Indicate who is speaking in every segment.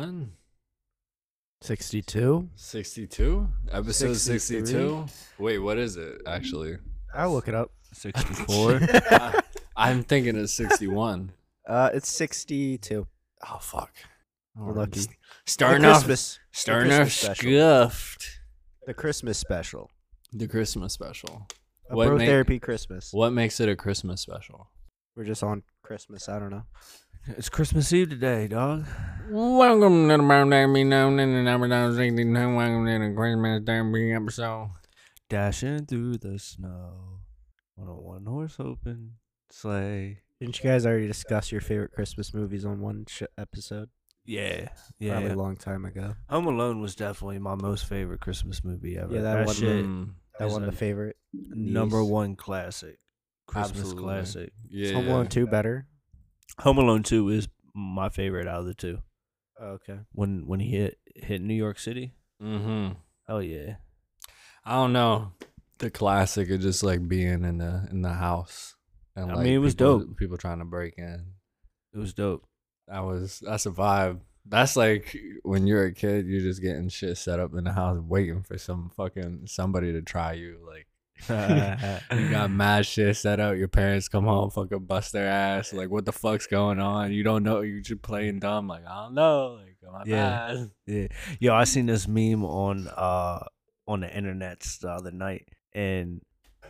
Speaker 1: 61?
Speaker 2: 62?
Speaker 1: 62? Episode 62? Wait, what is it actually?
Speaker 2: I'll look it up.
Speaker 3: 64?
Speaker 1: I, am thinking it's 61.
Speaker 2: Uh, it's 62.
Speaker 1: Oh, fuck.
Speaker 2: We're lucky.
Speaker 1: Starting off, starting off scuffed.
Speaker 2: The Christmas special.
Speaker 1: The Christmas special.
Speaker 2: A
Speaker 1: what
Speaker 2: therapy Christmas.
Speaker 1: What makes it a Christmas special?
Speaker 2: We're just on Christmas. I don't know
Speaker 3: it's Christmas Eve today, dog.
Speaker 1: Welcome to the birthday be known in the number down 62. Welcome to the Christmas Derby episode.
Speaker 3: Dashing through the snow on a one horse open sleigh.
Speaker 2: Didn't you guys already discuss your favorite Christmas movies on one sh- episode?
Speaker 3: Yeah,
Speaker 2: Probably
Speaker 3: yeah.
Speaker 2: a long time ago.
Speaker 3: Home Alone was definitely my most favorite Christmas movie ever.
Speaker 2: Yeah, that one-
Speaker 3: shit,
Speaker 2: That
Speaker 3: is
Speaker 2: one, the favorite.
Speaker 3: number one classic. Christmas
Speaker 1: Absolutely.
Speaker 3: classic.
Speaker 1: yeah.
Speaker 2: Home Alone 2 better.
Speaker 3: Home Alone Two is my favorite out of the two.
Speaker 2: Oh, okay.
Speaker 3: When when he hit hit New York City,
Speaker 1: Mm-hmm.
Speaker 3: oh yeah,
Speaker 1: I don't know. The classic of just like being in the in the house. And
Speaker 3: I
Speaker 1: like
Speaker 3: mean, it was
Speaker 1: people,
Speaker 3: dope.
Speaker 1: People trying to break in.
Speaker 3: it was dope.
Speaker 1: That was that's a vibe. That's like when you're a kid, you're just getting shit set up in the house, waiting for some fucking somebody to try you. Like you got mad shit set up. Your parents come home, fucking bust their ass. Like what the fuck's going on? You don't know. You just playing dumb. Like I don't know. Like my
Speaker 3: Yeah.
Speaker 1: bad.
Speaker 3: Yeah. Yo, I seen this meme on uh on the internet the other night and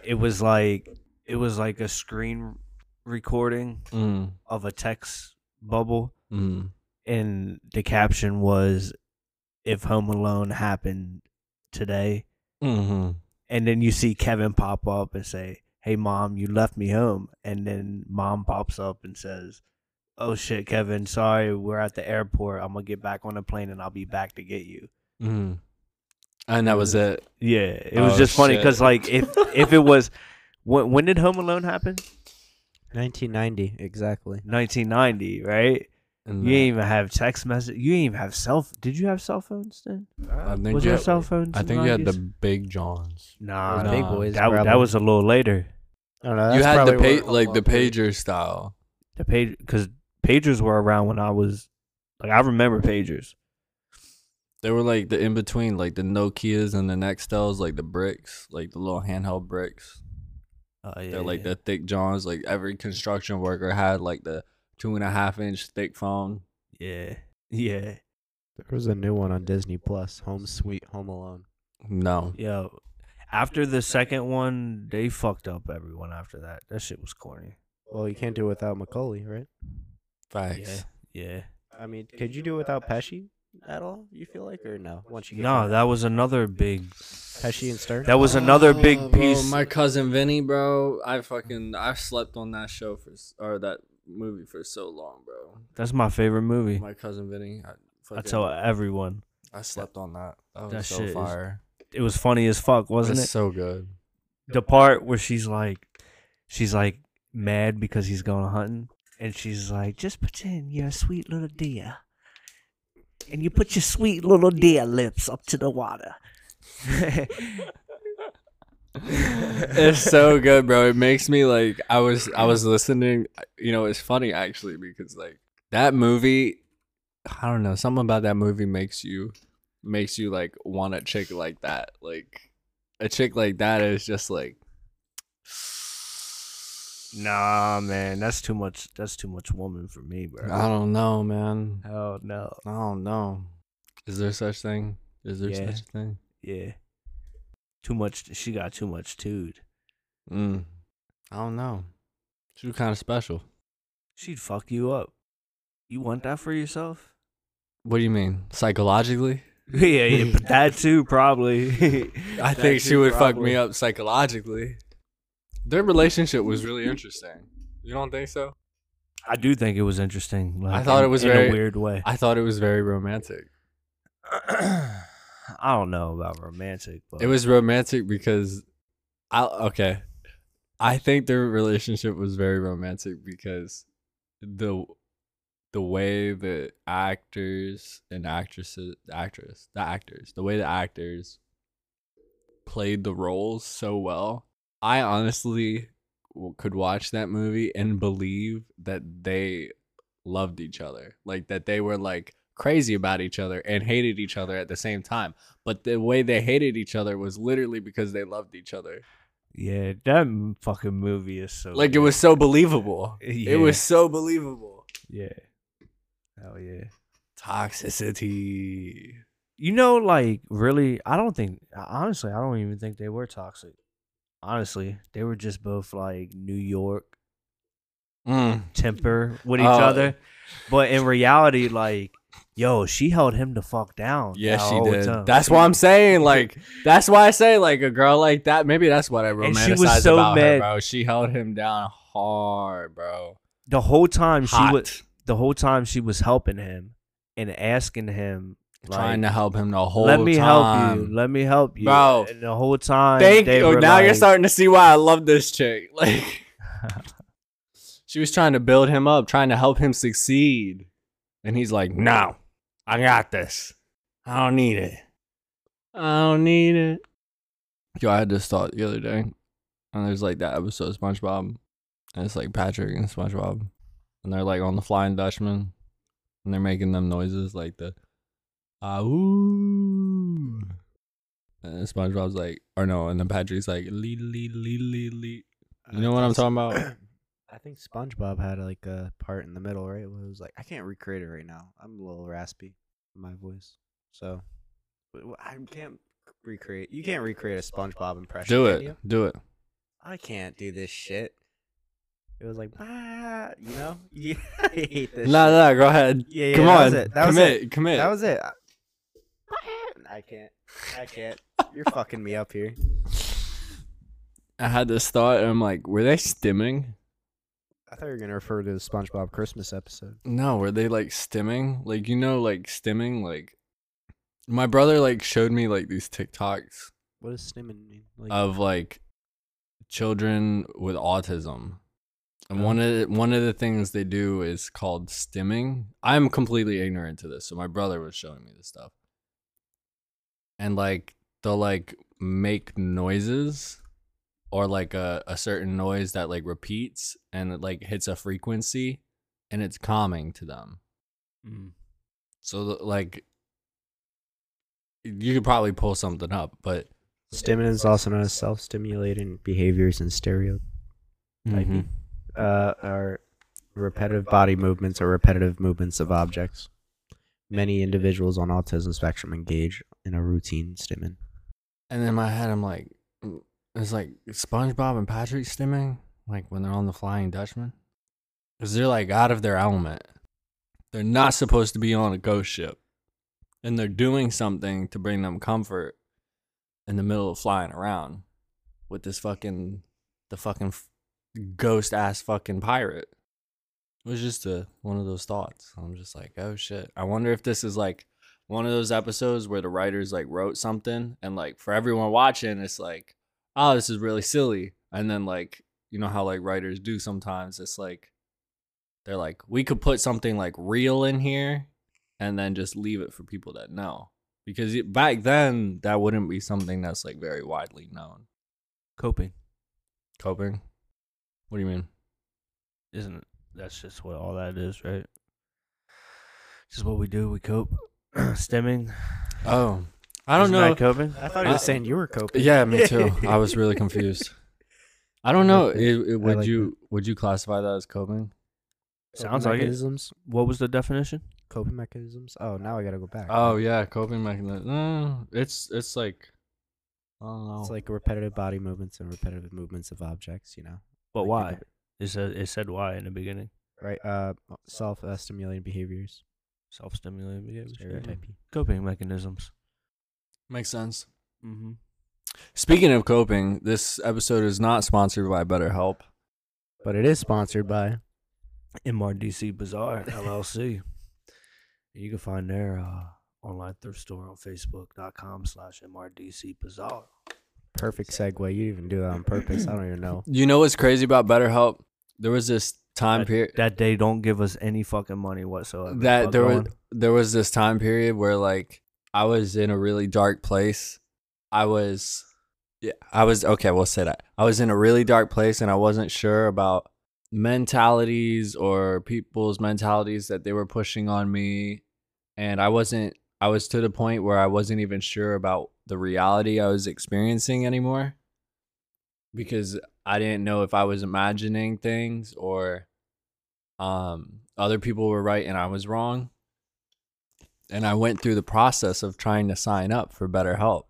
Speaker 3: it was like it was like a screen recording
Speaker 1: Mm,
Speaker 3: of a text bubble
Speaker 1: mm.
Speaker 3: and the caption was if Home Alone happened today
Speaker 1: Mm-hmm.
Speaker 3: And then you see Kevin pop up and say, "Hey mom, you left me home." And then mom pops up and says, "Oh shit, Kevin, sorry, we're at the airport. I'm going to get back on the plane and I'll be back to get you."
Speaker 1: Mm. And that was it.
Speaker 3: Yeah, it was
Speaker 1: Oh,
Speaker 3: just funny because like if if it was when when did Home Alone happen?
Speaker 2: 1990, exactly.
Speaker 3: 1990, right?
Speaker 1: And
Speaker 3: You
Speaker 1: that-
Speaker 3: ain't even have text message. You ain't even have cell. Did you have cell phones then?
Speaker 1: I think
Speaker 3: Was
Speaker 1: you
Speaker 3: your
Speaker 1: had-
Speaker 3: cell phones?
Speaker 1: I think you had the big Johns.
Speaker 3: nah,
Speaker 2: Those big boys,
Speaker 3: That w- that was a little later.
Speaker 2: I don't know.
Speaker 1: you had the
Speaker 2: probably
Speaker 1: pa- like the pager style.
Speaker 3: The page because pagers were around when I was like I remember pagers.
Speaker 1: They were like the in between, like the Nokia's and the Nextels, like the bricks, like the little handheld bricks.
Speaker 3: Uh, yeah,
Speaker 1: They're like
Speaker 3: yeah.
Speaker 1: the thick Johns. Like every construction worker had like the two and a half inch thick phone.
Speaker 3: yeah, yeah,
Speaker 2: There was a new one on Disney Plus, Home Sweet Home Alone.
Speaker 1: No,
Speaker 3: yeah. After the second one, they fucked up everyone. After that, that shit was corny.
Speaker 2: Well, you can't do it without Macaulay, right?
Speaker 1: facts.
Speaker 3: Yeah, yeah.
Speaker 2: I mean, could you do it without Pesci at all? You feel like, or no? Once you get
Speaker 3: No, that was another big.
Speaker 2: Pesci and Stern.
Speaker 3: That was another
Speaker 1: Oh,
Speaker 3: big
Speaker 1: bro,
Speaker 3: piece.
Speaker 1: my cousin Vinny, bro. I fucking I slept on that show for s- or that movie for so long, bro.
Speaker 3: That's my favorite movie.
Speaker 1: My cousin Vinny. I,
Speaker 3: I tell everyone.
Speaker 1: I slept on that. That was
Speaker 3: That
Speaker 1: so
Speaker 3: shit is-
Speaker 1: fire.
Speaker 3: It was funny as fuck, wasn't it?
Speaker 1: so good.
Speaker 3: The part where she's like, she's like mad because he's going hunting, and she's like, just pretend you're a sweet little deer, and you put your sweet little deer lips up to the water.
Speaker 1: it's so good, bro. It makes me like I was I was listening. You know, it's funny actually because like that movie. I don't know. Something about that movie makes you makes you like want a chick like that. Like a chick like that is just like
Speaker 3: Nah, man, that's too much. That's too much woman for me, bro.
Speaker 1: I don't know, man.
Speaker 3: Hell no.
Speaker 1: I don't know. Is there such thing? Is there
Speaker 3: Yeah.
Speaker 1: such a thing?
Speaker 3: Yeah. Too much. She got too much dude.
Speaker 1: Mm. I don't know. She was kind of special.
Speaker 3: She'd fuck you up. You want that for yourself?
Speaker 1: What do you mean? Psychologically?
Speaker 3: yeah, yeah, but that too probably.
Speaker 1: I think she
Speaker 3: too,
Speaker 1: would fuck me up psychologically. Their relationship was really interesting. You don't think so?
Speaker 3: I do think it was interesting. Like,
Speaker 1: thought
Speaker 3: in-
Speaker 1: it was
Speaker 3: in
Speaker 1: very-
Speaker 3: a weird way.
Speaker 1: I thought it was very romantic.
Speaker 3: I don't know about romantic, but
Speaker 1: It was romantic because I okay. I think their relationship was very romantic because the the way the actors and actresses actress the actors the way the actors played the roles so well i honestly w- could watch that movie and believe that they loved each other like that they were like crazy about each other and hated each other at the same time but the way they hated each other was literally because they loved each other
Speaker 3: yeah, that fucking movie is so
Speaker 1: like it was so believable
Speaker 3: Yeah.
Speaker 1: it was so believable
Speaker 3: yeah, hell yeah.
Speaker 1: toxicity
Speaker 3: You know, like really, I don't think honestly, I don't even think they were toxic. Honestly, they were just both like New York
Speaker 1: Mm.
Speaker 3: temper with each
Speaker 1: Oh.
Speaker 3: other, but in reality, like, yo, she held him the fuck down.
Speaker 1: Yeah, she did.
Speaker 3: time.
Speaker 1: That's why I'm saying, like, that's why I say, like, a girl like that. Maybe that's what I
Speaker 3: And she was so
Speaker 1: about her, bro. She held him down hard, bro.
Speaker 3: the whole time she was the whole time she was helping him and asking him like,
Speaker 1: trying to help him the whole
Speaker 3: let me help you, let me help you,
Speaker 1: Bro.
Speaker 3: And the whole time,
Speaker 1: Thank you. Now you're starting to see why I love this chick. Like, she was trying to build him up, trying to help him succeed, and he's like, "No, I got this. I don't need it. I don't need it." Yo, I had this thought the other day, and there's like that episode of SpongeBob, and it's like Patrick and SpongeBob, and they're like on the Flying Dutchman, and they're making them noises like the ah ooh. And SpongeBob's like, or no, and then Patrick's like, lee lee lee lee lee. You know what I'm talking about?
Speaker 2: I think SpongeBob had like a part in the middle, right? Where it was like, I can't recreate it right now. I'm a little raspy in my voice, so I can't recreate. You can't recreate a SpongeBob impression.
Speaker 1: Do it, do it.
Speaker 2: I can't do this shit. It was like, ah, you know, yeah, I hate this.
Speaker 1: No,
Speaker 2: shit.
Speaker 1: no, go ahead.
Speaker 2: Yeah, yeah,
Speaker 1: Come
Speaker 2: that
Speaker 1: on,
Speaker 2: was it. That was
Speaker 1: commit,
Speaker 2: it.
Speaker 1: commit.
Speaker 2: That was it. I- I can't. I can't. You're fucking me up here.
Speaker 1: I had this thought, and I'm like, were they stimming?
Speaker 2: I thought you were gonna refer to the SpongeBob Christmas episode.
Speaker 1: No, were they like stimming? Like you know, like stimming. Like my brother like showed me like these TikToks
Speaker 2: What does stimming mean? Like,
Speaker 1: of like children with autism. And
Speaker 2: Oh.
Speaker 1: one of the, one of the things they do is called stimming. I'm completely ignorant to this, so my brother was showing me this stuff. And like they'll like make noises or like a, a certain noise that like repeats and it like hits a frequency and it's calming to them.
Speaker 2: Mm.
Speaker 1: So like you could probably pull something up, but
Speaker 2: stimming is also known as self-stimulating behaviors and stereotypy.
Speaker 1: Mhm.
Speaker 2: Uh, are repetitive body movements or repetitive movements of objects. Many individuals on autism spectrum engage in a routine stimming.
Speaker 1: And in my head, I'm like, it's like SpongeBob and Patrick stimming, like when they're on the Flying Dutchman, because they're like out of their element. They're not supposed to be on a ghost ship, and they're doing something to bring them comfort in the middle of flying around with this fucking the fucking ghost ass fucking pirate. It was just a one of those thoughts. I'm just like, oh shit. I wonder if this is like one of those episodes where the writers like wrote something and like for everyone watching it's like oh this is really silly and then like you know how like writers do sometimes it's like they're like we could put something like real in here and then just leave it for people that know because it, back then that wouldn't be something that's like very widely known
Speaker 3: coping,
Speaker 1: coping what do you mean
Speaker 3: isn't it? That's just what all that is, right? Just what we do. We cope. Stimming.
Speaker 1: oh I don't
Speaker 3: Isn't
Speaker 1: know.
Speaker 3: that coping?
Speaker 2: I thought he was saying you were coping.
Speaker 1: Yeah, me too. I was really confused. I don't know. It, it- would
Speaker 2: like
Speaker 1: you would you classify that as coping?
Speaker 3: Sounds like it.
Speaker 2: mechanisms.
Speaker 3: What was the definition?
Speaker 2: Coping mechanisms. Oh, now I gotta go back.
Speaker 1: Oh yeah, coping mechanisms. No, it's it's like I don't know.
Speaker 2: It's like repetitive body movements and repetitive movements of objects. You know.
Speaker 3: But
Speaker 2: Like,
Speaker 3: why? It said it said why in the beginning.
Speaker 2: Right. Uh, self-stimulating behaviors.
Speaker 3: Self-stimulating behaviors. yeah.
Speaker 2: Stereotypy.
Speaker 3: Coping mechanisms.
Speaker 1: Makes sense.
Speaker 3: Mm-hmm.
Speaker 1: Speaking of coping, this episode is not sponsored by BetterHelp.
Speaker 2: But it is sponsored by.
Speaker 3: MRDC Bazaar LLC. You can find their uh, online thrift store on Facebook.com slash MRDC Bazaar.
Speaker 2: Perfect segue. You even do that on purpose. I don't even know.
Speaker 1: You know what's crazy about BetterHelp? There was this time
Speaker 3: That,
Speaker 1: period
Speaker 3: that they don't give us any fucking money whatsoever.
Speaker 1: that there was there was this time period where like I was in a really dark place. I was yeah, I was okay, we'll say that. I was in a really dark place and I wasn't sure about mentalities or people's mentalities that they were pushing on me and I wasn't I was to the point where I wasn't even sure about the reality I was experiencing anymore because I didn't know if I was imagining things or um other people were right and I was wrong. And I went through the process of trying to sign up for BetterHelp.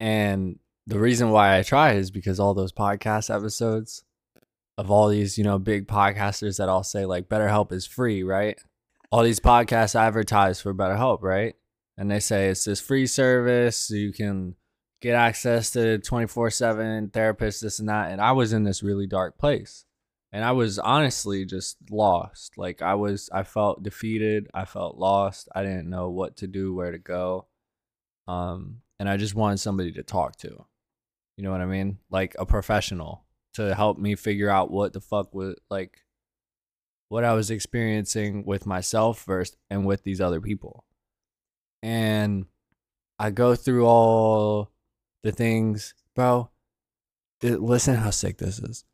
Speaker 1: And the reason why I try is because all those podcast episodes of all these, you know, big podcasters that all say like BetterHelp is free, right? All these podcasts advertise for BetterHelp, right? And they say it's this free service, you can get access to 24/7 therapists this and that. And I was in this really dark place. And I was honestly just lost. Like I was I felt defeated, I felt lost. I didn't know what to do, where to go. Um and I just wanted somebody to talk to. You know what I mean? Like a professional to help me figure out what the fuck was like what I was experiencing with myself first and with these other people. And I go through all the things, bro. listen how sick this is.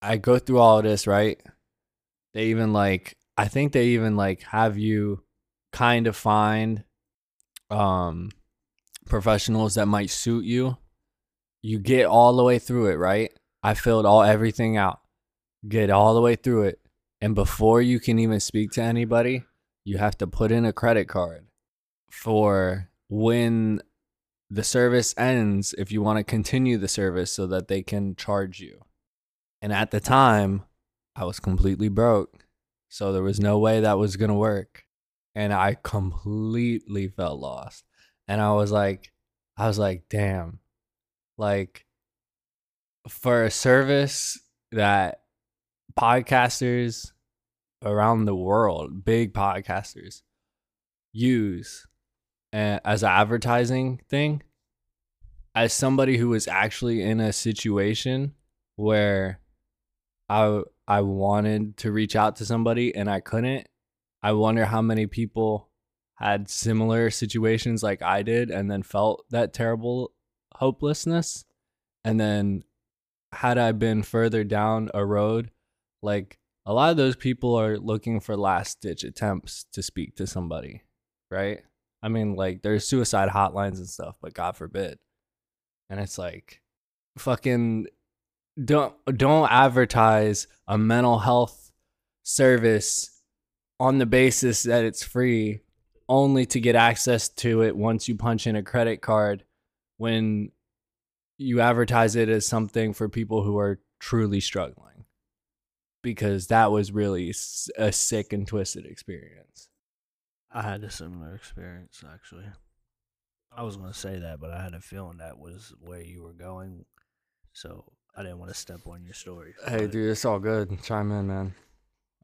Speaker 1: I go through all of this, right? They even like I think they even like have you kind of find um professionals that might suit you. You get all the way through it, right? I filled all everything out. Get all the way through it. And before you can even speak to anybody, you have to put in a credit card for when the service ends if you want to continue the service so that they can charge you. And at the time, I was completely broke. So there was no way that was going to work. And I completely felt lost. And I was like, I was like, damn. Like, for a service that podcasters around the world, big podcasters, use uh, as an advertising thing, as somebody who was actually in a situation where I I wanted to reach out to somebody and I couldn't. I wonder how many people had similar situations like I did and then felt that terrible hopelessness. And then had I been further down a road, like a lot of those people are looking for last ditch attempts to speak to somebody, right? I mean, like there's suicide hotlines and stuff, but God forbid. And it's like fucking don't don't advertise a mental health service on the basis that it's free only to get access to it once you punch in a credit card when you advertise it as something for people who are truly struggling. Because that was really a sick and twisted experience.
Speaker 3: I had a similar experience actually. I was gonna say that, but I had a feeling that was where you were going, so I didn't want to step on your story.
Speaker 1: hey
Speaker 3: but-
Speaker 1: dude it's all good chime in man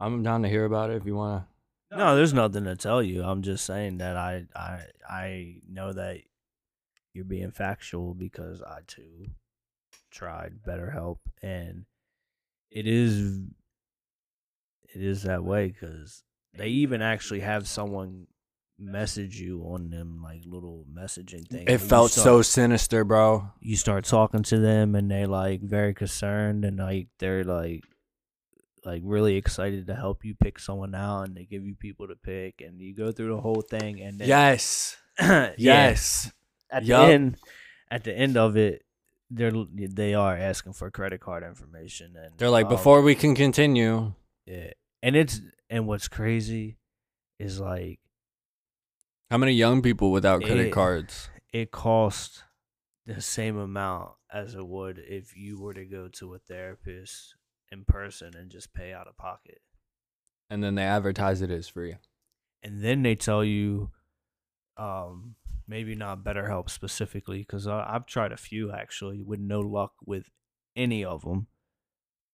Speaker 1: i'm down to hear about it if you want to
Speaker 3: No, there's nothing to tell you. I'm just saying that I I I know that you're being factual because I too tried BetterHelp and it is it is that way because they even actually have someone message you on them like little messaging things.
Speaker 1: it felt so sinister bro
Speaker 3: you start talking to them and they like very concerned and like they're like like really excited to help you pick someone out and they give you people to pick and you go through the whole thing and then
Speaker 1: yes
Speaker 3: Yeah.
Speaker 1: Yes.
Speaker 3: At
Speaker 1: Yup.
Speaker 3: the end, at the end of it, they're they are asking for credit card information, and
Speaker 1: They're like,
Speaker 3: um,
Speaker 1: before we can continue,
Speaker 3: yeah, and it's and what's crazy is like
Speaker 1: how many young people without credit
Speaker 3: It-
Speaker 1: cards?
Speaker 3: it costs the same amount as it would if you were to go to a therapist in person and just pay out of pocket.
Speaker 1: And then they advertise it as free.
Speaker 3: and then they tell you um maybe not BetterHelp specifically because I've tried a few actually with no luck with any of them.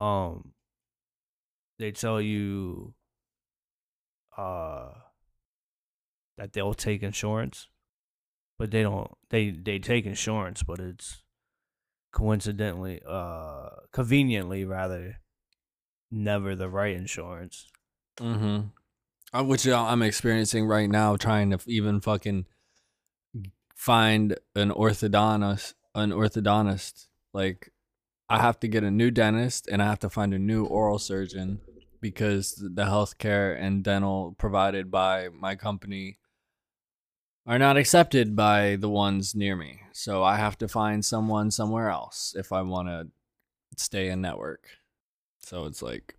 Speaker 3: Um, they tell you uh that they'll take insurance, but they don't. They they take insurance, but it's coincidentally, uh, conveniently rather, never the right insurance.
Speaker 1: Mm-hmm. Uh, which I'm experiencing right now, trying to even fucking find an orthodontist. An orthodontist, like I have to get a new dentist and I have to find a new oral surgeon because the healthcare and dental provided by my company are not accepted by the ones near me. So I have to find someone somewhere else if I want to stay in network. So it's like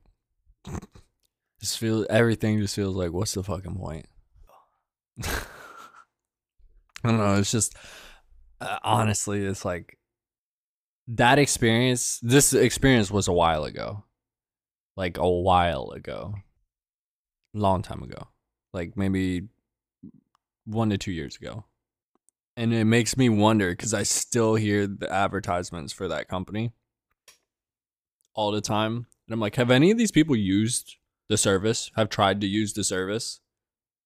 Speaker 1: just feel everything just feels like what's the fucking point? I don't know. It's just uh, honestly, it's like that experience. This experience was a while ago, like a while ago, long time ago, like maybe one to two years ago, and it makes me wonder because I still hear the advertisements for that company all the time, and I'm like, have any of these people used the service? Have tried to use the service?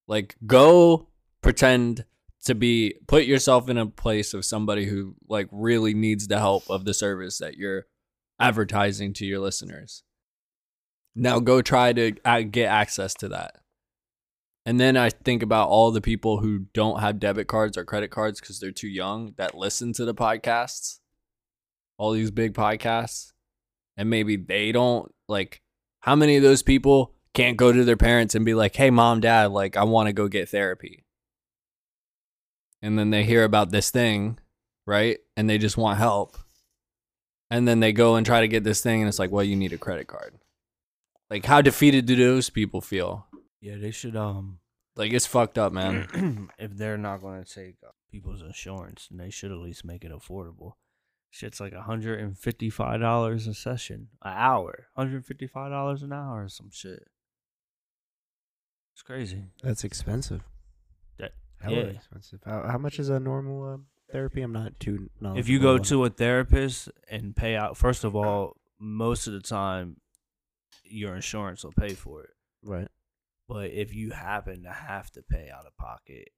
Speaker 1: Like, go pretend to be put yourself in a place of somebody who like really needs the help of the service that you're advertising to your listeners. Now go try to uh, get access to that. And then I think about all the people who don't have debit cards or credit cards because they're too young that listen to the podcasts, all these big podcasts, and maybe they don't like. How many of those people can't go to their parents and be like, "Hey, mom, dad, like I want to go get therapy," and then they hear about this thing, right? And they just want help, and then they go and try to get this thing, and it's like, "Well, you need a credit card." Like, how defeated do those people feel?
Speaker 3: Yeah, they should um
Speaker 1: Like, it's fucked up, man.
Speaker 3: if they're not going to take uh, people's insurance, then they should at least make it affordable. Shit's like hundred and fifty-five dollars a session, an hour, hundred fifty-five dollars an hour, or some shit. It's crazy.
Speaker 2: That's expensive.
Speaker 3: That
Speaker 2: Hella
Speaker 3: yeah.
Speaker 2: expensive. How, how much is a normal uh, therapy? I'm not too.
Speaker 3: If you go to a therapist and pay out, first of all, most of the time, your insurance will pay for it.
Speaker 2: it. right,
Speaker 3: But if you happen to have to pay out of pocket,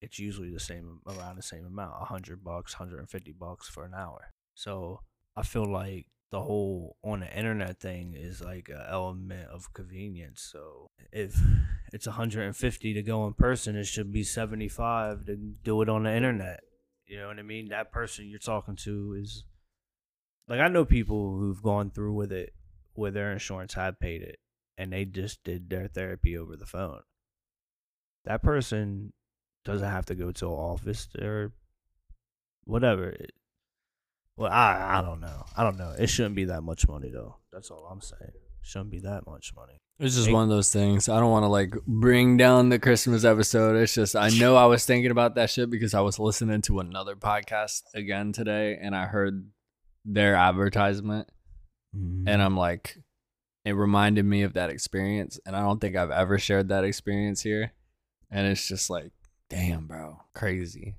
Speaker 3: it's usually the same around the same amount, a hundred bucks, hundred and fifty bucks for an hour. So I feel like the whole on the internet thing is like an element of convenience. So if it's a hundred and fifty to go in person, it should be seventy five to do it on the internet. You know what I mean? That person you're talking to is like I know people who've gone through with it where their insurance had paid it and they just did their therapy over the phone. That person doesn't have to go to an office or whatever. Well, I I don't know. I don't know. It shouldn't be that much money though. That's all I'm saying. shouldn't be that much money.
Speaker 1: It's just one of those things. I don't want to like bring down the Christmas episode. It's just I know I was thinking about that shit because I was listening to another podcast again today and I heard their advertisement and mm-hmm. I'm like it reminded me of that experience and I don't think I've ever shared that experience here. And it's just like, damn, bro, crazy.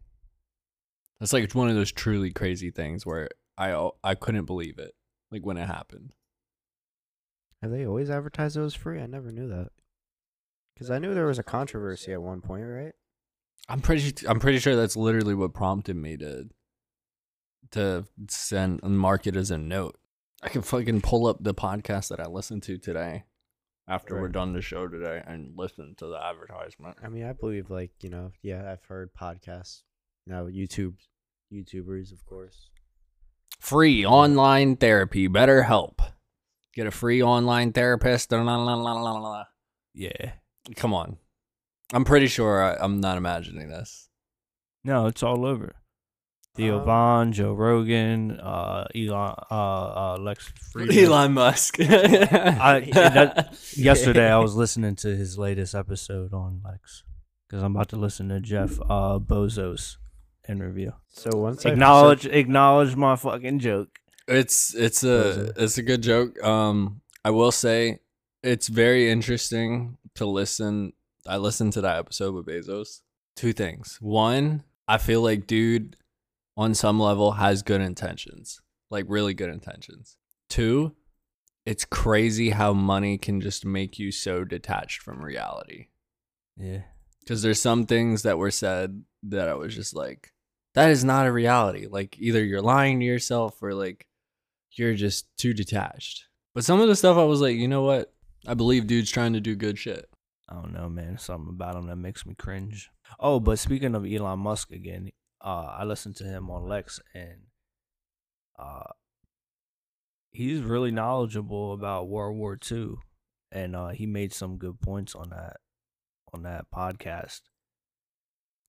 Speaker 1: It's like it's one of those truly crazy things where I I couldn't believe it like when it happened.
Speaker 2: have they always advertised it was free? I never knew that. Because I knew there was a controversy at one point, right?
Speaker 1: I'm pretty I'm pretty sure that's literally what prompted me to to send and mark it as a note. I can fucking pull up the podcast that I listened to today after we're done the show today and listen to the advertisement.
Speaker 2: I mean, I believe like you know, yeah, I've heard podcasts. Now YouTube, YouTubers, of course.
Speaker 1: Free online therapy, better help. Get a free online therapist.
Speaker 3: Yeah.
Speaker 1: Come on. I'm pretty sure I, I'm not imagining this.
Speaker 3: No, it's all over. Theo
Speaker 2: Um,
Speaker 3: Von, Joe Rogan, uh, Elon, uh, uh, Lex Fridman.
Speaker 1: Elon Musk.
Speaker 3: I, that, yesterday I was listening to his latest episode on Lex because I'm about to listen to Jeff uh, Bozo's interview.
Speaker 2: So once I
Speaker 3: Acknowledge, acknowledge my fucking joke.
Speaker 1: It's it's a it's a good joke. Um, I will say it's very interesting to listen. I listened to that episode with Bezos. Two things. One, I feel like dude on some level has good intentions, like really good intentions. Two, it's crazy how money can just make you so detached from reality.
Speaker 3: Yeah.
Speaker 1: Because there's some things that were said that I was just like, that is not a reality. Like either you're lying to yourself or like you're just too detached. But some of the stuff I was like, you know what? I believe dude's trying to do good shit.
Speaker 3: I don't know, man. Something about him that makes me cringe. Oh, but speaking of Elon Musk again, uh, I listened to him on Lex, and uh, he's really knowledgeable about World War II, and uh, he made some good points on that on that podcast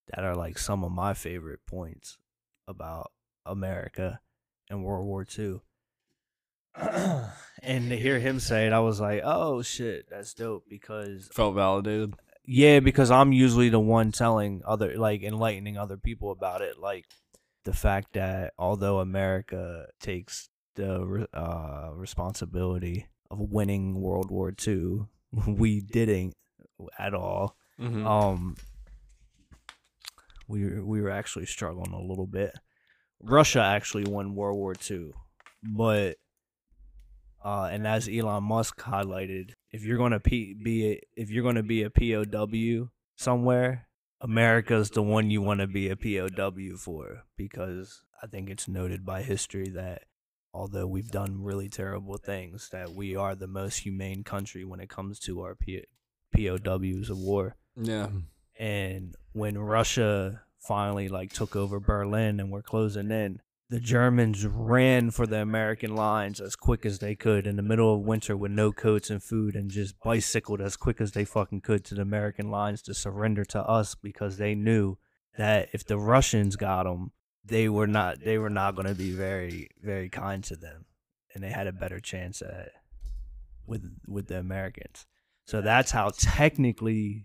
Speaker 3: that are like some of my favorite points about America and World War II. and to hear him say it, I was like, "Oh shit, that's dope!" Because
Speaker 1: Felt validated.
Speaker 3: Yeah, because I'm usually the one telling other, like enlightening other people about it. Like the fact that although America takes the uh, responsibility of winning World War II, we didn't at all.
Speaker 1: Mm-hmm.
Speaker 3: Um, we we were actually struggling a little bit. Russia actually won World War II, but uh, and as Elon Musk highlighted, if you're gonna P- be a, if you're gonna be a POW somewhere, America's the one you want to be a POW for because I think it's noted by history that although we've done really terrible things, that we are the most humane country when it comes to our P- POWs of war
Speaker 1: yeah.
Speaker 3: and when Russia finally like took over Berlin and we're closing in, the Germans ran for the American lines as quick as they could in the middle of winter with no coats and food and just bicycled as quick as they fucking could to the American lines to surrender to us because they knew that if the Russians got them, they were not they were not going to be very very kind to them and they had a better chance at with with the Americans. So that's how technically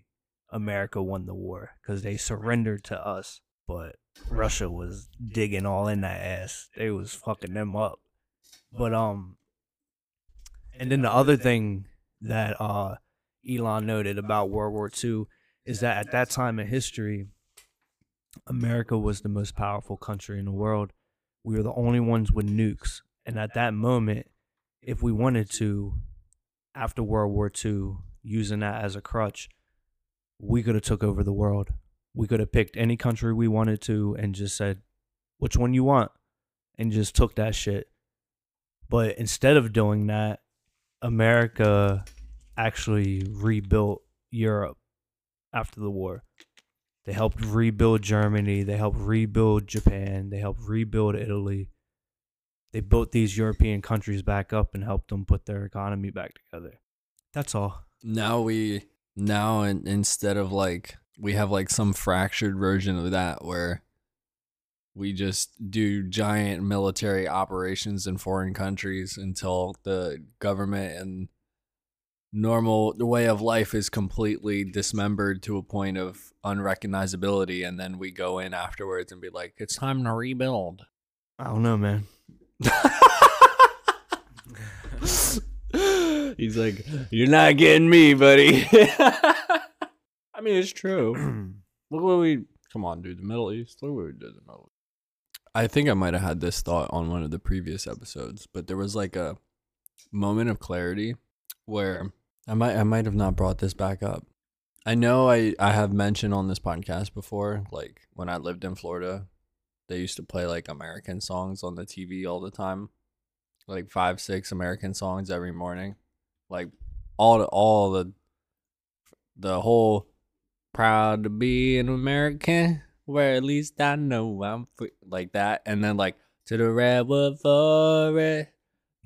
Speaker 3: America won the war because they surrendered to us, but Russia was digging all in that ass. They was fucking them up. But um, and then the other thing that uh Elon noted about World War II is that at that time in history, America was the most powerful country in the world. We were the only ones with nukes, and at that moment, if we wanted to, after World War II, using that as a crutch, we could have took over the world. We could have picked any country we wanted to and just said, which one you want, and just took that shit. But instead of doing that, America actually rebuilt Europe after the war. They helped rebuild Germany. They helped rebuild Japan. They helped rebuild Italy. They built these European countries back up and helped them put their economy back together. That's all.
Speaker 1: Now we now in, instead of like we have like some fractured version of that where we just do giant military operations in foreign countries until the government and normal the way of life is completely dismembered to a point of unrecognizability. And then we go in afterwards and be like it's time to rebuild.
Speaker 3: I don't know, man.
Speaker 1: he's like you're not getting me buddy i mean it's true Look what we come on, dude. The Middle East. Look what we did in the Middle East. I think I might have had this thought on one of the previous episodes, but there was like a moment of clarity where I might I might have not brought this back up. I know I, I have mentioned on this podcast before, like when I lived in Florida, they used to play like American songs on the TV all the time. Like five, six American songs every morning. Like all the all the the whole proud to be an American, where at least I know I'm free, like that, and then like to the redwood forest,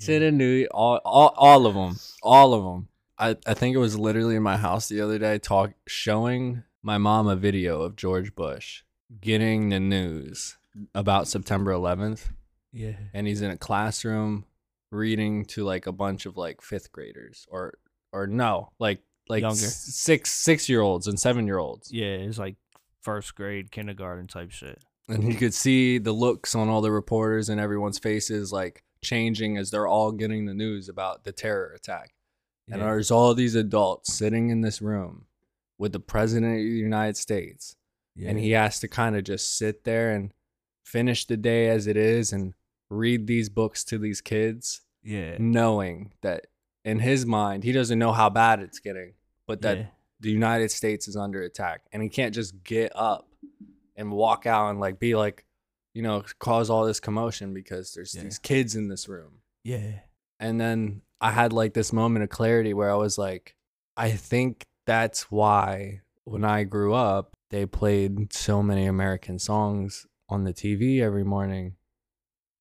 Speaker 1: to mm. the new, all, all, all of them, all of them. I, I think it was literally in my house the other day, talk showing my mom a video of George Bush getting the news about September 11th
Speaker 3: Yeah.
Speaker 1: and he's in a classroom reading to like a bunch of like 5th graders or or no, like like
Speaker 3: Younger.
Speaker 1: s- 6 6-year-olds and 7-year-olds.
Speaker 3: Yeah, it's like first grade, kindergarten type shit.
Speaker 1: And you could see the looks on all the reporters and everyone's faces like changing as they're all getting the news about the terror attack. And
Speaker 3: Yeah.
Speaker 1: there's all these adults sitting in this room with the president of the United States. And he has to kind of just sit there and finish the day as it is and read these books to these kids,
Speaker 3: yeah.
Speaker 1: knowing that in his mind, he doesn't know how bad it's getting, but that
Speaker 3: yeah.
Speaker 1: the United States is under attack. And he can't just get up and walk out and like be like, you know, cause all this commotion because there's
Speaker 3: Yeah.
Speaker 1: these kids in this room.
Speaker 3: Yeah.
Speaker 1: And then I had like this moment of clarity where I was like, I think that's why when I grew up, they played so many American songs on the TV every morning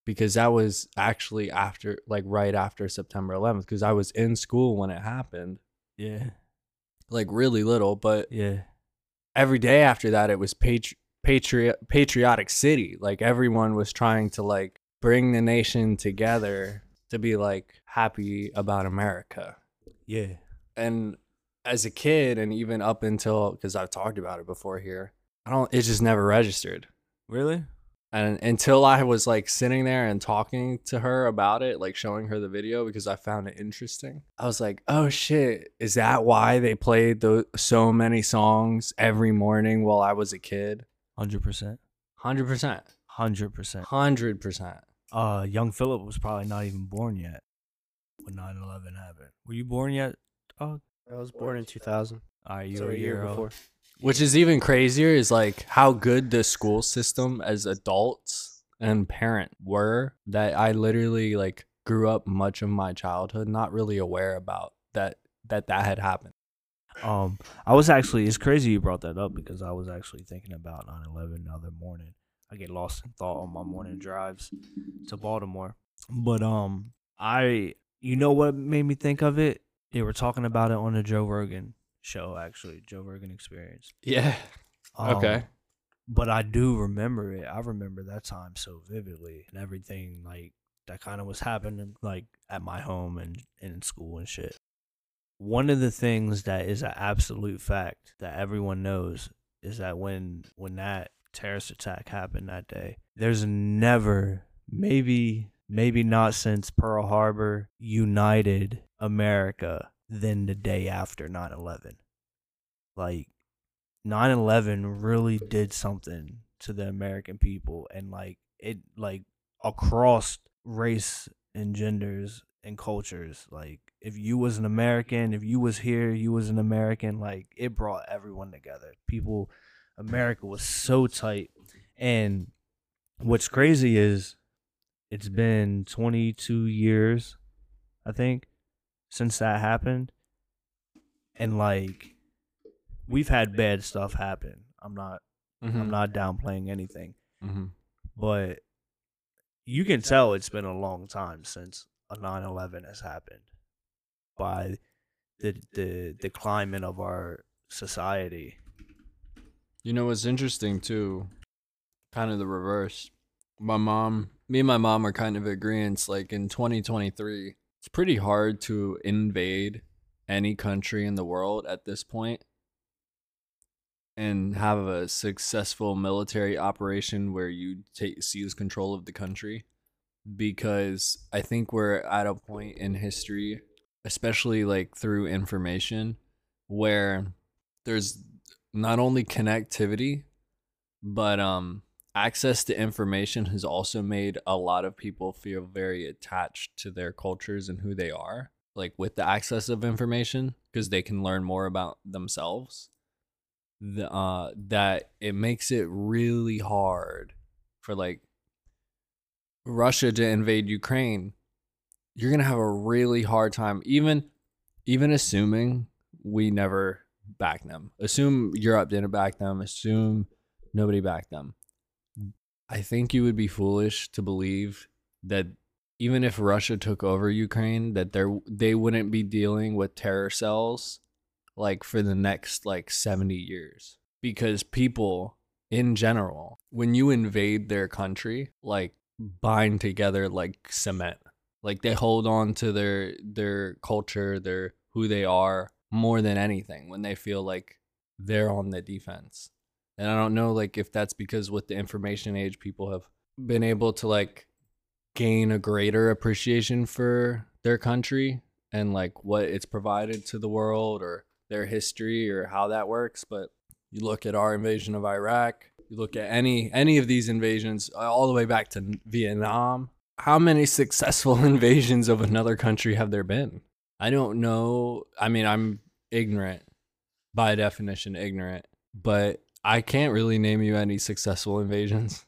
Speaker 1: because that was actually after, like right after September 11th, because I was in school when it happened,
Speaker 3: Yeah.
Speaker 1: Like really little, but
Speaker 3: Yeah.
Speaker 1: every day after that, it was patri- patriot patriotic city. Like everyone was trying to like bring the nation together to be like happy about America.
Speaker 3: Yeah.
Speaker 1: And as a kid, and even up until because I've talked about it before here, I don't. It just never registered.
Speaker 3: Really?
Speaker 1: And until I was like sitting there and talking to her about it, like showing her the video because I found it interesting, I was like, "Oh shit, is that why they played the so many songs every morning while I was a kid?"
Speaker 3: Hundred percent.
Speaker 1: Hundred percent,
Speaker 3: Hundred percent.
Speaker 1: hundred percent.
Speaker 3: Uh, young Philip was probably not even born yet when 9-11 happened. Were you born yet? Oh,
Speaker 2: I was born in 2000.
Speaker 3: all right, you
Speaker 2: so
Speaker 3: were
Speaker 2: a year
Speaker 3: old.
Speaker 2: before.
Speaker 1: Which is even crazier is like how good the school system as adults and parent were that I literally like grew up much of my childhood not really aware about that that that had happened.
Speaker 3: Um, I was actually it's crazy you brought that up because I was actually thinking about 9/11 the other morning. I get lost in thought on my morning drives to Baltimore. But um, I you know what made me think of it? They were talking about it on the Joe Rogan show actually, Joe Rogan Experience.
Speaker 1: Yeah.
Speaker 3: Um,
Speaker 1: Okay.
Speaker 3: But I do remember it. I remember that time so vividly and everything like that kind of was happening like at my home and, and in school and shit. One of the things that is an absolute fact that everyone knows is that when when that terrorist attack happened that day, there's never maybe maybe not since Pearl Harbor united America than the day after 9/11. Like 9/11 really did something to the American people and like it like across race and genders and cultures. Like if you was an American if you was here you was an American like it brought everyone together. People America was so tight. And what's crazy is it's been 22 years I think since that happened and like we've had bad stuff happen. I'm not
Speaker 1: Mm-hmm.
Speaker 3: I'm not downplaying anything,
Speaker 1: hmm
Speaker 3: but you can tell it's been a long time since a 9/11 has happened by the the the climate of our society.
Speaker 1: You know what's interesting too? Kind of the reverse. My mom, me and my mom are kind of agreeing. Like in 2023, it's pretty hard to invade any country in the world at this point and have a successful military operation where you take seize control of the country because I think we're at a point in history, especially like through information, where there's not only connectivity, but um access to information has also made a lot of people feel very attached to their cultures and who they are, like with the access of information, because they can learn more about themselves. The uh that it makes it really hard for like Russia to invade Ukraine. You're gonna have a really hard time, even even assuming we never back them. Assume Europe didn't back them. Assume nobody backed them. I think you would be foolish to believe that even if Russia took over Ukraine, that there they wouldn't be dealing with terror cells like for the next like 70 years because people in general, when you invade their country, like bind together like cement. Like they hold on to their their culture, their who they are more than anything when they feel like they're on the defense. And I don't know like if that's because with the information age people have been able to like gain a greater appreciation for their country and like what it's provided to the world or their history or how that works, but you look at our invasion of Iraq, you look at any any of these invasions all the way back to Vietnam, how many successful invasions of another country have there been? I don't know. I mean, I'm ignorant by definition, ignorant, but I can't really name you any successful invasions.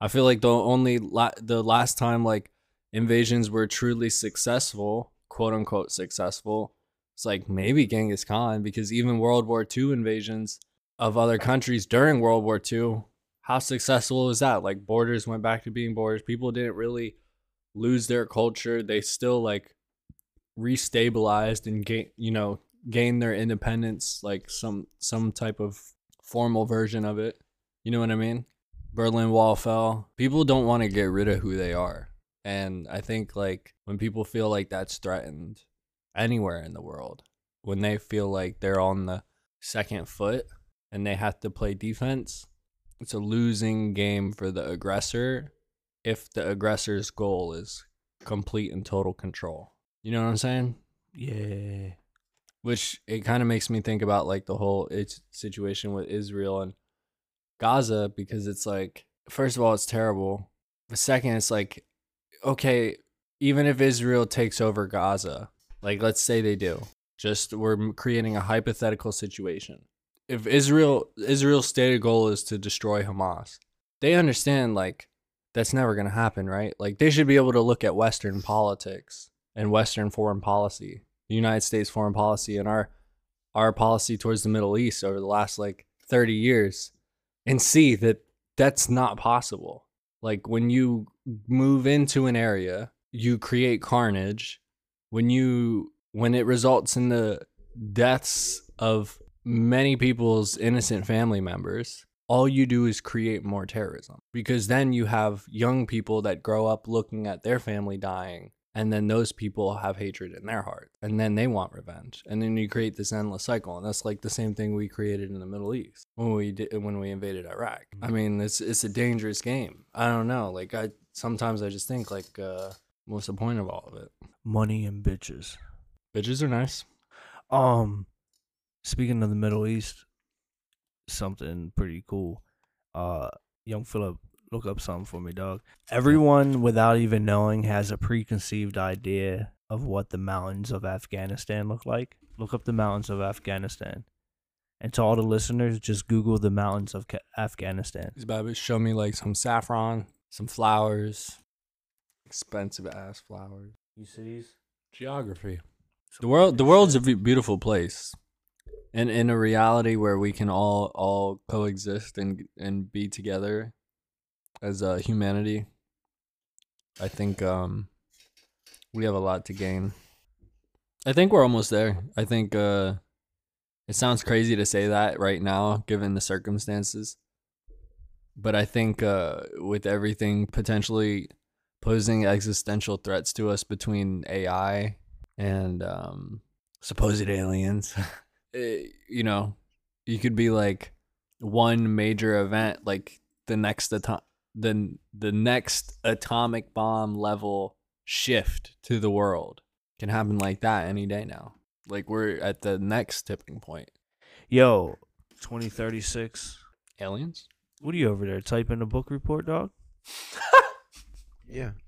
Speaker 1: I feel like the only la- the last time like invasions were truly successful, quote unquote successful, it's like maybe Genghis Khan because even World War II invasions of other countries during World War II, how successful was that? Like borders went back to being borders. People didn't really lose their culture. They still like restabilized and gain, you know, gain their independence, like some some type of formal version of it. You know what I mean? Berlin Wall fell. People don't want to get rid of who they are. And I think like when people feel like that's threatened anywhere in the world, when they feel like they're on the second foot and they have to play defense, it's a losing game for the aggressor if the aggressor's goal is complete and total control. You know what I'm saying?
Speaker 3: Yeah.
Speaker 1: Which it kind of makes me think about like the whole situation with Israel and Gaza because it's like first of all it's terrible. But second it's like okay, even if Israel takes over Gaza, like let's say they do. Just we're creating a hypothetical situation. If Israel Israel's stated goal is to destroy Hamas, they understand like that's never going to happen, right? Like they should be able to look at western politics and western foreign policy, the United States foreign policy and our our policy towards the Middle East over the last like 30 years and see that that's not possible. Like when you move into an area, you create carnage. When you when it results in the deaths of many people's innocent family members, all you do is create more terrorism because then you have young people that grow up looking at their family dying and then those people have hatred in their heart and then they want revenge and then you create this endless cycle and that's like the same thing we created in the middle east when we did when we invaded iraq. I mean it's it's a dangerous game. I don't know like i sometimes i just think like uh what's the point of all of it?
Speaker 3: Money and bitches.
Speaker 1: bitches are nice.
Speaker 3: Um, speaking of the Middle East, something pretty cool. Uh, young Philip, look up something for me, dog. Everyone, without even knowing, has a preconceived idea of what the mountains of Afghanistan look like. Look up the mountains of Afghanistan. And to all the listeners, just Google the mountains of Ca- Afghanistan.
Speaker 1: These babies show me like some saffron, some flowers, expensive ass flowers.
Speaker 3: You cities?
Speaker 1: Geography. The world, the world's a beautiful place, and in a reality where we can all all coexist and and be together as a humanity. I think um, we have a lot to gain. I think we're almost there. I think uh, it sounds crazy to say that right now, given the circumstances. But I think uh, with everything potentially posing existential threats to us between AI and um, supposed aliens, eh, you know, you could be like one major event, like the next atom- the the next atomic bomb level shift to the world can happen like that any day now. Like we're at the next tipping point.
Speaker 3: Yo, 2036.
Speaker 1: Aliens?
Speaker 3: What are you over there typing a book report, dog?
Speaker 2: Yeah.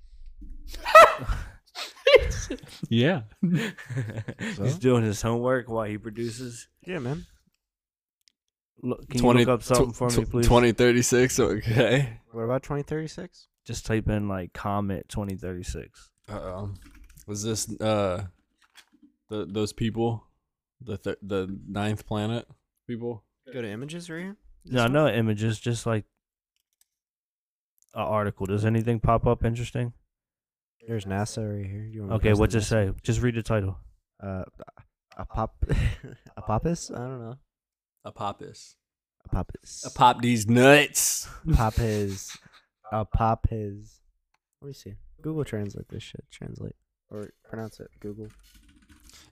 Speaker 1: Yeah.
Speaker 3: He's doing his homework while he produces.
Speaker 2: Yeah, man.
Speaker 3: Look, can you look up something for me, please?
Speaker 1: 2036, okay.
Speaker 2: What about 2036?
Speaker 3: Just type in like Comet 2036.
Speaker 1: Uh-oh. Was this uh the those people? The th- the ninth planet people?
Speaker 2: Go to images right here.
Speaker 3: No,
Speaker 2: one?
Speaker 3: no images, just like an article. Does anything pop up interesting?
Speaker 2: There's NASA right here. You want to
Speaker 3: Okay, what's it say? Just read the title.
Speaker 2: Uh, a pop, a popus? I don't know.
Speaker 1: Apopis.
Speaker 2: pop A
Speaker 1: Pop these nuts.
Speaker 2: pop his. I'll pop his. Let me see. Google translate this shit. Translate or pronounce it. Google.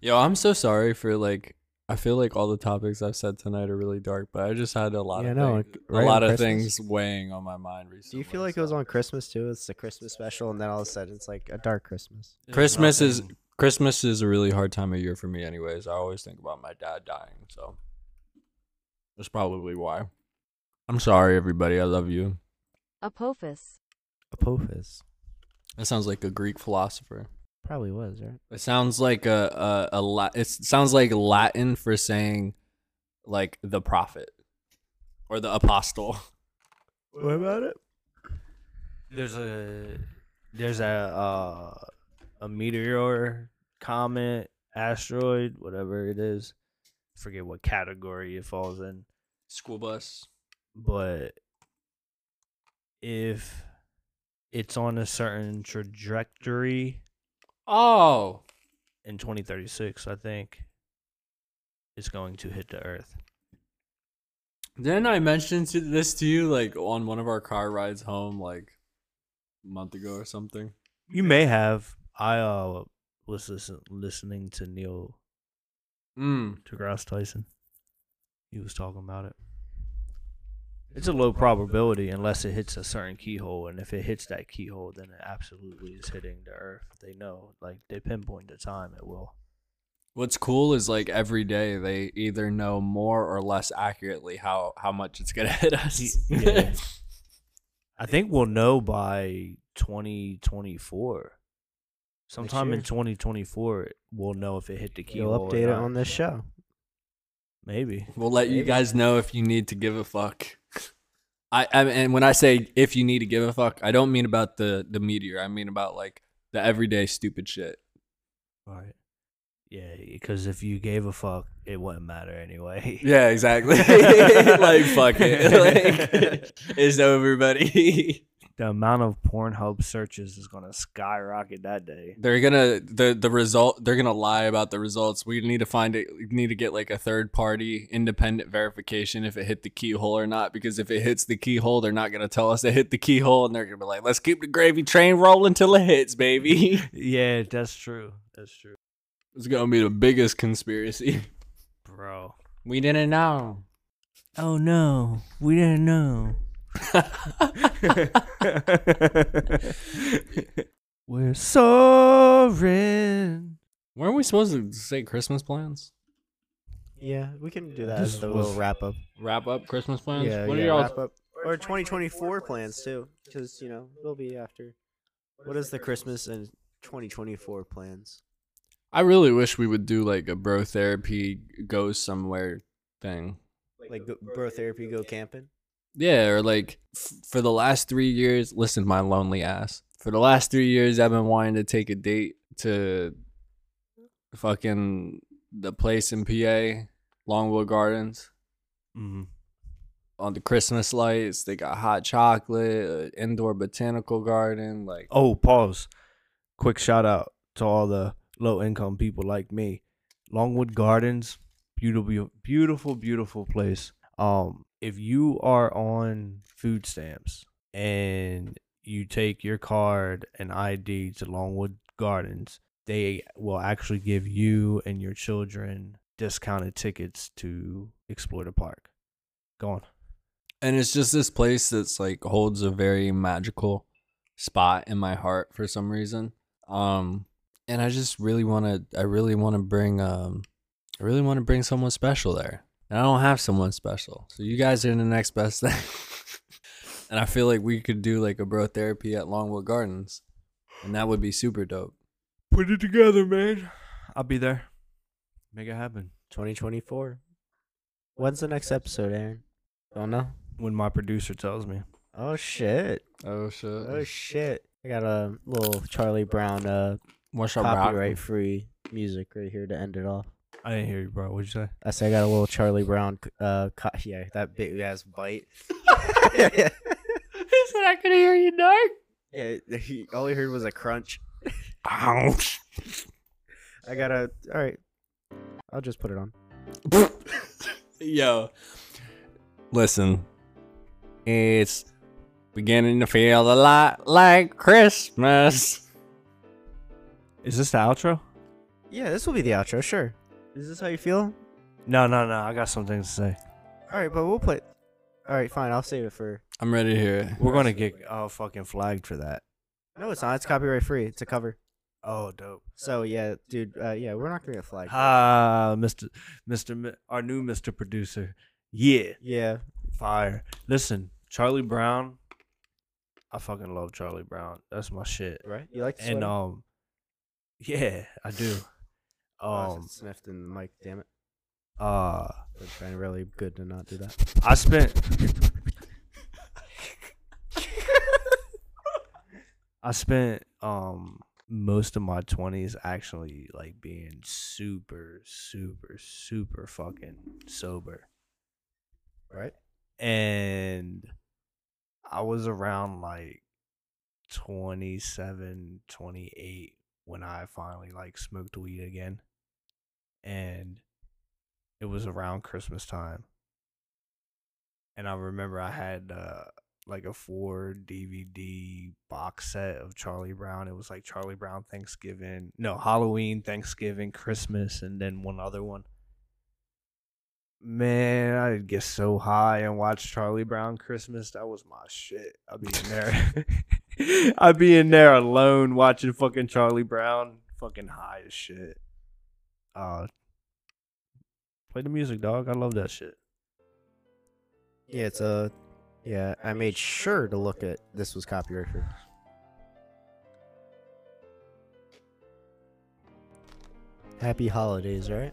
Speaker 1: Yo, I'm so sorry for like. I feel like all the topics I've said tonight are really dark, but I just had a lot
Speaker 2: Yeah,
Speaker 1: of
Speaker 2: no,
Speaker 1: things,
Speaker 2: right
Speaker 1: a lot of
Speaker 2: Christmas.
Speaker 1: things weighing on my mind recently.
Speaker 2: Do you feel like it was on Christmas too? It's a Christmas special, and then all of a sudden it's like a dark Christmas.
Speaker 1: Christmas is Christmas is a really hard time of year for me, anyways. I always think about my dad dying, so that's probably why. I'm sorry, everybody. I love you.
Speaker 4: Apophis.
Speaker 2: Apophis
Speaker 1: That sounds like a Greek philosopher.
Speaker 2: probably was right.
Speaker 1: It sounds like a a, a La- it sounds like Latin for saying like the prophet or the apostle.
Speaker 2: What about it?
Speaker 3: There's a there's a uh, a meteor, comet, asteroid, whatever it is. Forget what category it falls in,
Speaker 1: School bus.
Speaker 3: but if it's on a certain trajectory
Speaker 1: Oh,
Speaker 3: in 2036, I think it's going to hit the Earth.
Speaker 1: didn't I mention to this to you like on one of our car rides home like a month ago or something?
Speaker 3: You may have. I uh was listen, listening to Neil
Speaker 1: Mm.
Speaker 3: deGrasse Tyson. He was talking about it. It's a low probability unless it hits a certain keyhole, and if it hits that keyhole, then it absolutely is hitting the Earth. They know, like they pinpoint the time it will.
Speaker 1: What's cool is like every day they either know more or less accurately how how much it's gonna hit us.
Speaker 3: Yeah. I think we'll know by 2024. Sometime in 2024, we'll know if it hit the keyhole.
Speaker 2: You'll
Speaker 3: or
Speaker 2: update it on this show.
Speaker 3: Maybe.
Speaker 1: We'll let you guys know if you need to give a fuck. I, I and when I say if you need to give a fuck, I don't mean about the the meteor. I mean about like the everyday stupid shit.
Speaker 3: Right. Yeah, because if you gave a fuck, it wouldn't matter anyway.
Speaker 1: Yeah, exactly. like fuck it. Like it's over, buddy.
Speaker 3: The amount of Pornhub searches is gonna skyrocket that day.
Speaker 1: They're gonna the the result. They're gonna lie about the results. We need to find it. We need to get like a third party independent verification if it hit the keyhole or not. Because if it hits the keyhole, they're not gonna tell us it hit the keyhole, and they're gonna be like, "Let's keep the gravy train rolling till it hits, baby."
Speaker 3: Yeah, that's true. That's true,
Speaker 1: it's gonna be the biggest conspiracy.
Speaker 3: bro.
Speaker 1: We didn't know.
Speaker 3: Oh no, we didn't know. We're soaring.
Speaker 1: Weren't we supposed to say Christmas plans?
Speaker 2: Yeah, we can do that
Speaker 3: This
Speaker 2: as the little wrap up.
Speaker 1: Wrap up Christmas plans.
Speaker 2: Yeah,
Speaker 1: what
Speaker 2: yeah,
Speaker 1: are y'all?
Speaker 2: wrap up. Or 2024 plans too, because you know they'll be after. What is the Christmas and 2024 plans?
Speaker 1: I really wish we would do like a bro therapy goes somewhere thing.
Speaker 2: Like go, bro therapy, go camping.
Speaker 1: Yeah, or like f- for the last three years, listen, my lonely ass. For the last three years, I've been wanting to take a date to fucking the place in PA, Longwood Gardens.
Speaker 3: Mm-hmm.
Speaker 1: On the Christmas lights, they got hot chocolate, uh, indoor botanical garden. Like,
Speaker 3: Oh, pause. Quick shout out to all the low income people like me. Longwood Gardens, beautiful, beautiful, beautiful place. Um, if you are on food stamps and you take your card and ID to Longwood Gardens, they will actually give you and your children discounted tickets to explore the park. Go on.
Speaker 1: and it's just this place that's like holds a very magical spot in my heart for some reason um and i just really want to i really want to bring um i really want to bring someone special there and i don't have someone special so you guys are in the next best thing and i feel like we could do like a bro therapy at longwood gardens and that would be super dope
Speaker 3: Put it together, man. I'll be there. Make it happen.
Speaker 2: 2024. When's the next episode, Aaron? Don't know.
Speaker 3: When my producer tells me.
Speaker 2: Oh shit!
Speaker 1: oh shit
Speaker 2: Oh shit! I got a little Charlie Brown uh
Speaker 1: what's up
Speaker 2: copyright free music right here to end it off.
Speaker 3: I didn't hear you, bro. What'd you say?
Speaker 2: I said I got a little Charlie Brown uh co- yeah that big ass bite.
Speaker 1: he said i could hear you dark
Speaker 2: yeah, he, all he heard was a crunch.
Speaker 1: Ouch.
Speaker 2: I gotta. All right, I'll just put it on.
Speaker 1: Yo, Listen, it's beginning to feel a lot like Christmas.
Speaker 3: Is this the outro?
Speaker 2: Yeah, this will be the outro. Sure. Is this how you feel?
Speaker 3: No, no, no. I got some things to say.
Speaker 2: All right, but we'll play. All right, fine. I'll save it for.
Speaker 1: I'm ready to hear it.
Speaker 3: We're gonna get uh fucking flagged for that.
Speaker 2: No, it's not. It's copyright free. It's a cover.
Speaker 3: Oh, dope.
Speaker 2: So yeah, dude. Uh, yeah, we're not gonna get flagged.
Speaker 3: Ah, Mr. Mr. Our new Mr. Producer. Yeah,
Speaker 2: yeah.
Speaker 3: fire. Listen, Charlie Brown. I fucking love Charlie Brown. That's my shit.
Speaker 2: Right. You like the
Speaker 3: And um, yeah, I do.
Speaker 2: Oh, I
Speaker 3: Um,
Speaker 2: sniffed in the mic. Damn it.
Speaker 3: uh,
Speaker 2: It's been really good to not do that.
Speaker 3: I spent. I spent um most of my twenties actually like being super, super, super fucking sober.
Speaker 2: Right.
Speaker 3: and I was around like 27, 28 when I finally like smoked weed again. And it was around Christmas time. And I remember I had uh like a four DVD box set of Charlie Brown. It was like Charlie Brown Thanksgiving, no, Halloween, Thanksgiving, Christmas, and then one other one. Man, I'd get so high and watch Charlie Brown Christmas. That was my shit. I'd be in there. I'd be in there alone watching fucking Charlie Brown, fucking high as shit. Uh, play the music, dog. I love that shit.
Speaker 2: Yeah, it's a. Yeah, I made sure to look at this was copyright free. Happy holidays, right?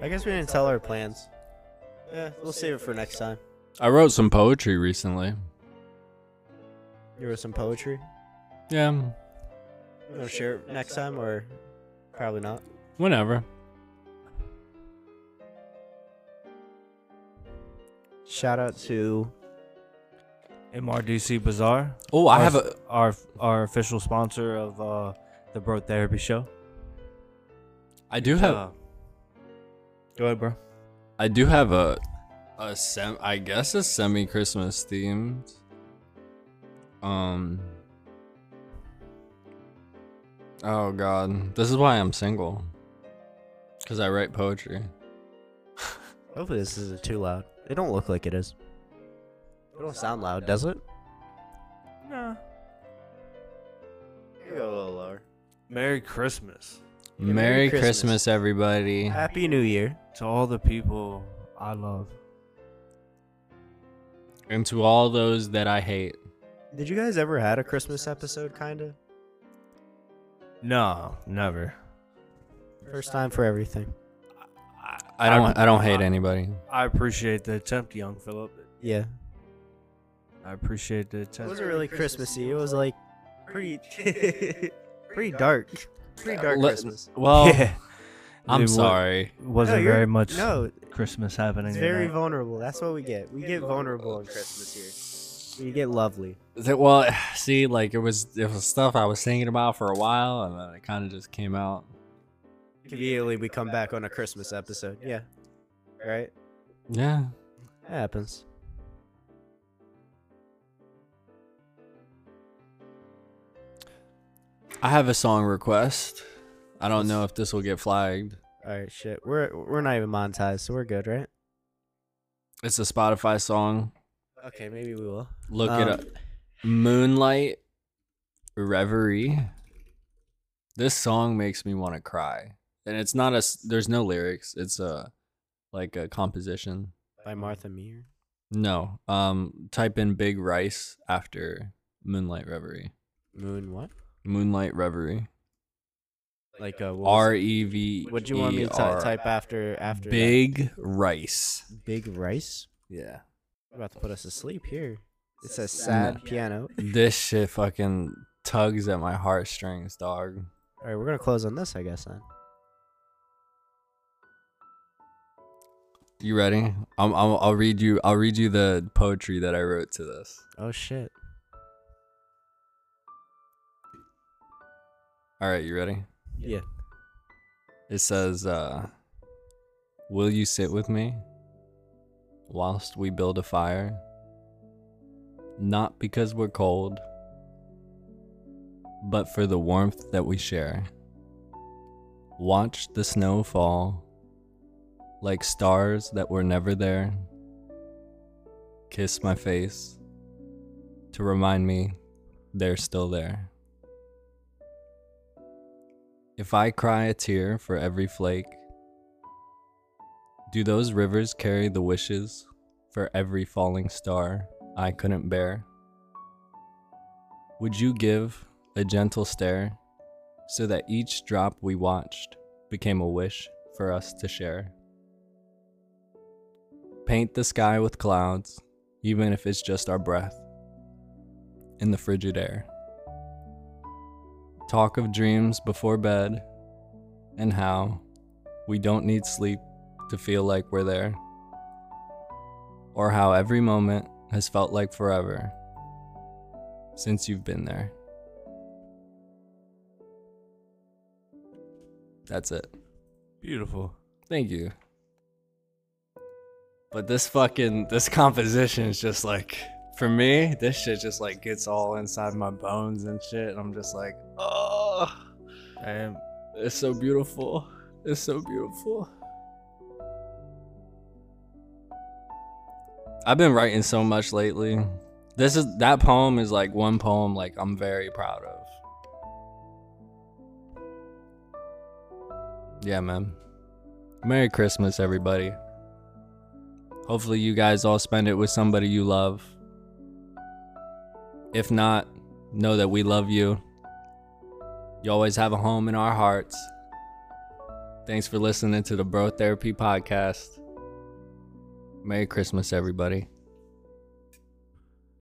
Speaker 2: I guess we didn't tell our plans. Yeah, we'll save it for next time.
Speaker 1: I wrote some poetry recently.
Speaker 2: You wrote some poetry.
Speaker 1: Yeah,
Speaker 2: You want to share it next time, or probably not?
Speaker 1: Whenever.
Speaker 2: Shout out to
Speaker 3: MRDC Bazaar.
Speaker 1: Oh, I
Speaker 3: our,
Speaker 1: have a.
Speaker 3: our our official sponsor of uh the Bro Therapy Show.
Speaker 1: I do have.
Speaker 3: Uh, go ahead, bro.
Speaker 1: I do have a. A sem. I guess a semi Christmas themed. Um. Oh God, this is why I'm single. Cause I write poetry.
Speaker 2: Hopefully this isn't too loud. It don't look like it is. It don't sound loud, does it?
Speaker 3: Nah.
Speaker 2: You go a little lower.
Speaker 3: Merry Christmas
Speaker 2: Yeah,
Speaker 1: Merry,
Speaker 2: Merry
Speaker 1: Christmas.
Speaker 2: Christmas.
Speaker 1: everybody.
Speaker 2: Happy New Year.
Speaker 3: to all the people I love.
Speaker 1: And to all those that I hate.
Speaker 2: Did you guys ever had a Christmas episode, kinda?
Speaker 3: No, never.
Speaker 2: First time for everything.
Speaker 1: I don't I don't hate anybody.
Speaker 3: I appreciate the attempt, young Philip.
Speaker 2: Yeah.
Speaker 3: I appreciate the attempt.
Speaker 2: It wasn't really Christmassy. It was like pretty, pretty dark. Pretty dark
Speaker 1: Let-
Speaker 2: Christmas.
Speaker 1: Well,
Speaker 3: yeah.
Speaker 1: I'm
Speaker 3: It
Speaker 1: sorry.
Speaker 3: wasn't
Speaker 2: No,
Speaker 3: very much
Speaker 2: No,
Speaker 3: Christmas happening.
Speaker 2: it's very
Speaker 3: tonight.
Speaker 2: vulnerable. That's what we get. We get vulnerable on Christmas here. We get lovely.
Speaker 1: Th- Well, see, like it was it was stuff I was thinking about for a while, and then it kind of just came out.
Speaker 2: Conveniently, we come back on a Christmas episode. Yeah. Right?
Speaker 1: Yeah.
Speaker 2: That happens.
Speaker 1: I have a song request. I don't know if this will get flagged.
Speaker 2: All right, shit. We're we're not even monetized, so we're good, right?
Speaker 1: It's a Spotify song.
Speaker 2: Okay, maybe we will.
Speaker 1: Look
Speaker 2: Um,
Speaker 1: it up. Moonlight Reverie. This song makes me want to cry. And it's not a there's no lyrics. It's a like a composition.
Speaker 2: By Martha Meir.
Speaker 1: No. Um type in Big Rice after Moonlight Reverie.
Speaker 2: Moon what?
Speaker 1: Moonlight Reverie.
Speaker 2: Like uh, what was
Speaker 1: R
Speaker 2: it?
Speaker 1: E V.
Speaker 2: What'd you want me to ty-
Speaker 1: R.
Speaker 2: type after after that?
Speaker 1: Big Rice.
Speaker 2: Big rice?
Speaker 1: Yeah.
Speaker 2: About to put us to sleep here. It says sad piano.
Speaker 1: This shit fucking tugs at my heartstrings, dog.
Speaker 2: All right, we're gonna close on this, I guess. Then.
Speaker 1: You ready? I'm, I'm, I'll read you. I'll read you the poetry that I wrote to this.
Speaker 2: Oh shit.
Speaker 1: All right, you ready?
Speaker 2: Yeah.
Speaker 1: It says, uh, "Will you sit with me? whilst we build a fire. Not because we're cold, but for the warmth that we share. Watch the snow fall like stars that were never there. Kiss my face to remind me they're still there. If I cry a tear for every flake, do those rivers carry the wishes for every falling star I couldn't bear? Would you give a gentle stare so that each drop we watched became a wish for us to share? Paint the sky with clouds, even if it's just our breath in the frigid air. Talk of dreams before bed and how we don't need sleep to feel like we're there, or how every moment has felt like forever since you've been there. That's it.
Speaker 3: Beautiful.
Speaker 1: Thank you. But this fucking this composition is just like for me, this shit just like gets all inside my bones and shit. And I'm just like, oh,
Speaker 3: And
Speaker 1: it's so beautiful. It's so beautiful. I've been writing so much lately. This is that poem is like one poem like I'm very proud of. Yeah, man. Merry Christmas, everybody. Hopefully, you guys all spend it with somebody you love. If not, know that we love you. You always have a home in our hearts. Thanks for listening to the Bro Therapy Podcast. Merry Christmas, everybody.